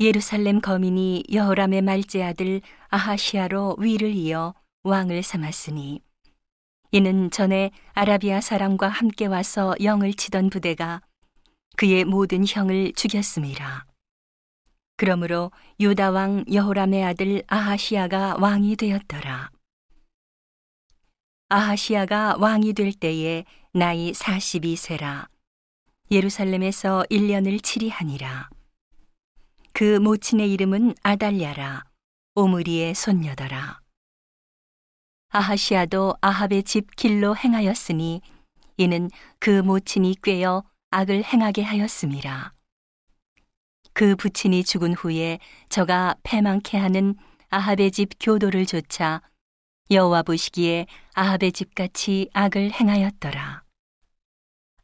예루살렘 거민이 여호람의 말제 아들 아하시아로 위를 이어 왕을 삼았으니 이는 전에 아라비아 사람과 함께 와서 영을 치던 부대가 그의 모든 형을 죽였음이라. 그러므로 유다 왕 여호람의 아들 아하시아가 왕이 되었더라. 아하시아가 왕이 될 때에 나이 42세라. 예루살렘에서 1년을 치리하니라. 그 모친의 이름은 아달랴라. 오므리의 손녀더라. 아하시아도 아합의 집 길로 행하였으니 이는 그 모친이 꿰어 악을 행하게 하였음이라. 그 부친이 죽은 후에 저가 패망케 하는 아합의 집 교도를 조차 여호와 보시기에 아합의 집같이 악을 행하였더라.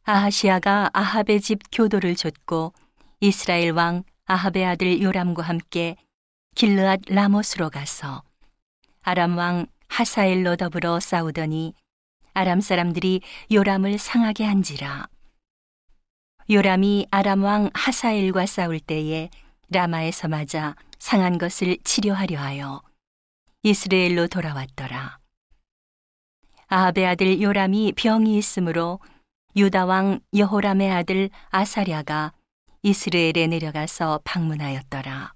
아하시아가 아합의 집 교도를 줬고 이스라엘 왕 아합의 아들 요람과 함께 길르앗 라모스로 가서 아람 왕 하사엘로 더불어 싸우더니 아람 사람들이 요람을 상하게 한지라. 요람이 아람 왕 하사엘과 싸울 때에 라마에서 맞아 상한 것을 치료하려 하여 이스라엘로 돌아왔더라. 아합의 아들 요람이 병이 있으므로 유다 왕 여호람의 아들 아사랴가 이스라엘에 내려가서 방문하였더라.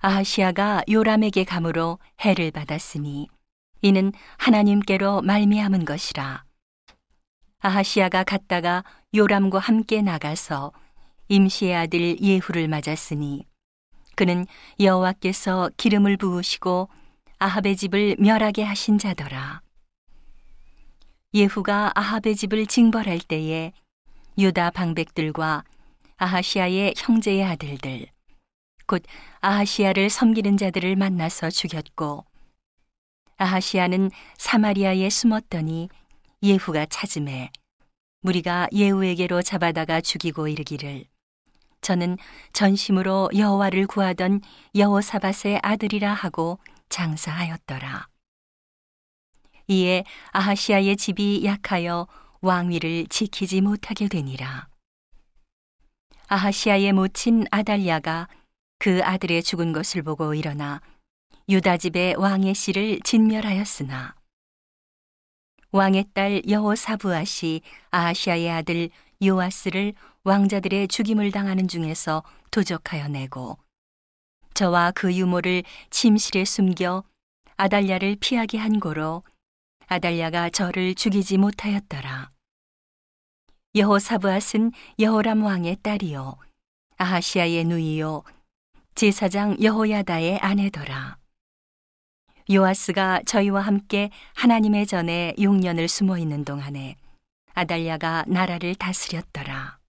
아하시아가 요람에게 감으로 해를 받았으니 이는 하나님께로 말미암은 것이라. 아하시아가 갔다가 요람과 함께 나가서 임시의 아들 예후를 맞았으니 그는 여호와께서 기름을 부으시고 아합의 집을 멸하게 하신 자더라. 예후가 아합의 집을 징벌할 때에 유다 방백들과 아하시아의 형제의 아들들 곧 아하시아를 섬기는 자들을 만나서 죽였고 아하시아는 사마리아에 숨었더니 예후가 찾음에 무리가 예후에게로 잡아다가 죽이고 이르기를 저는 전심으로 여호와를 구하던 여호사밧의 아들이라 하고 장사하였더라. 이에 아하시아의 집이 약하여 왕위를 지키지 못하게 되니라. 아하시아의 모친 아달랴가 그 아들의 죽은 것을 보고 일어나 유다 집의 왕의 씨를 진멸하였으나 왕의 딸 여호사부아시 아하시아의 아들 요아스를 왕자들의 죽임을 당하는 중에서 도적하여 내고 저와 그 유모를 침실에 숨겨 아달랴를 피하게 한 고로 아달랴가 저를 죽이지 못하였더라. 여호사부앗은 여호람 왕의 딸이요 아하시아의 누이요 제사장 여호야다의 아내더라. 요아스가 저희와 함께 하나님의 전에 6년을 숨어 있는 동안에 아달랴가 나라를 다스렸더라.